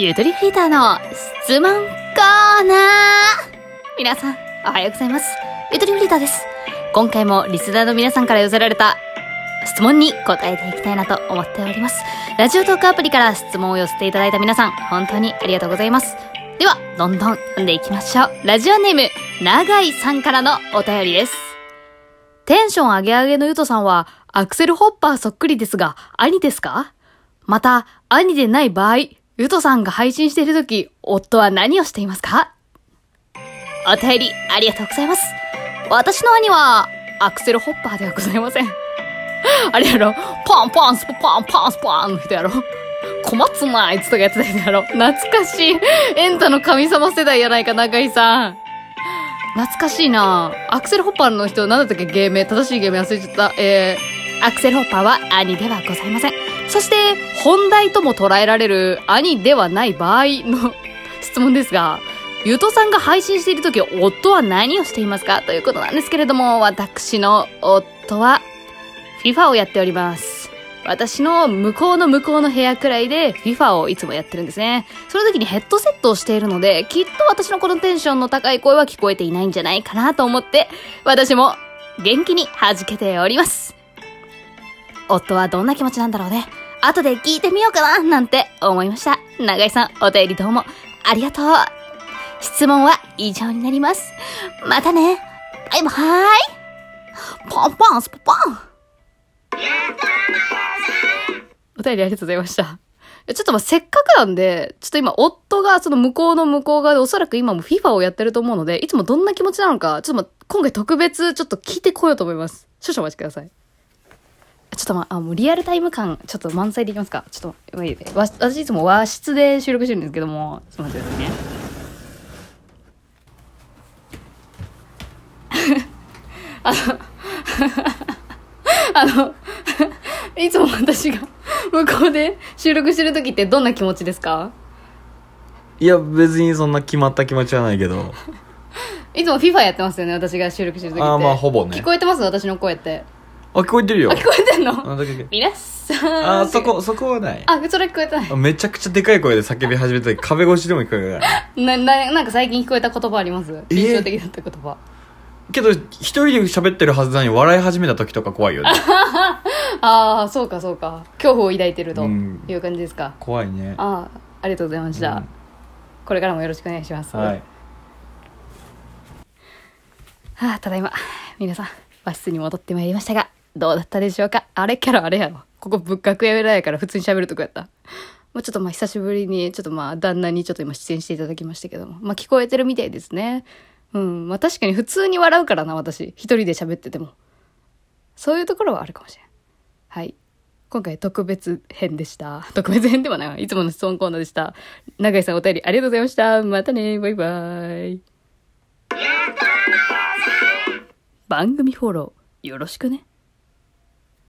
ゆとりフリーターの質問コーナー皆さん、おはようございます。ゆとりフリーターです。今回もリスナーの皆さんから寄せられた質問に答えていきたいなと思っております。ラジオトークアプリから質問を寄せていただいた皆さん、本当にありがとうございます。では、どんどん読んでいきましょう。ラジオネーム、長井さんからのお便りです。テンション上げ上げのゆとさんは、アクセルホッパーそっくりですが、兄ですか？また、兄でない場合、ゆとさんが配信しているとき、夫は何をしていますか？お便り、ありがとうございます。私の兄は、アクセルホッパーではございません。あれやろ、パンパンスポパンパンスパンの人やろ？小松菜いつとかやってたやろ？懐かしい。エンタの神様世代やないか、中井さん。懐かしいなアクセルホッパーの人、なんだったっけ？芸名。正しい芸名忘れちゃった。えー、アクセルホッパーは兄ではございません。そして、本題とも捉えられる兄ではない場合の 質問ですが、ゆとさんが配信しているとき、夫は何をしていますか？ということなんですけれども、私の夫は、FIFA をやっております。私の向こうの向こうの部屋くらいで FIFA をいつもやってるんですね。その時にヘッドセットをしているので、きっと私のこのテンションの高い声は聞こえていないんじゃないかなと思って、私も元気に弾けております。夫はどんな気持ちなんだろうね。後で聞いてみようかな、なんて思いました。長井さん、お便りどうもありがとう。質問は以上になります。またね。バイバーイ。ポンポンスポポン。お便りありがとうございました。ちょっとまあ、せっかくなんで、ちょっと今、夫がその向こうの向こう側でおそらく今も FIFA をやってると思うので、いつもどんな気持ちなのか、ちょっとまあ、今回特別ちょっと聞いてこようと思います。少々お待ちください。ちょっとまあ、あもうリアルタイム感、ちょっと満載でいきますか。ちょっと、私いつも和室で収録してるんですけども、ちょっと待ってくださいね。あの、あの、いつも私が向こうで収録してる時ってどんな気持ちですか？いや別にそんな決まった気持ちはないけどいつも FIFA やってますよね、私が収録してる時って。あーまあほぼね聞こえてます？私の声って。あ聞こえてるよあ、聞こえてんの？あだけ皆さん。あそ。こそこはないあ、それ聞こえてない。めちゃくちゃでかい声で叫び始めた時壁越しでも聞こえるからな、な、なんか最近聞こえた言葉あります？え？印象的だった言葉。けど一人で喋ってるはずなのに笑い始めた時とか怖いよね ああ、そうかそうか。恐怖を抱いてるとうんいう感じですか。怖いねああ、ありがとうございました。うんこれからもよろしくお願いします。はいはあ、ただいま、皆さん、和室に戻ってまいりましたが、どうだったでしょうか？あれキャラあれやろ。ここ仏閣やめらやから普通に喋るとこやった。もうちょっとまあ久しぶりに、ちょっとまあ旦那にちょっと今出演していただきましたけども。まあ聞こえてるみたいですね。うん。まあ確かに普通に笑うからな、私。一人で喋ってても。そういうところはあるかもしれん。はい。今回特別編でした。特別編ではない。いつもの質問コーナーでした。永井さんお便りありがとうございました。またね。バイバイ。番組フォローよろしくね。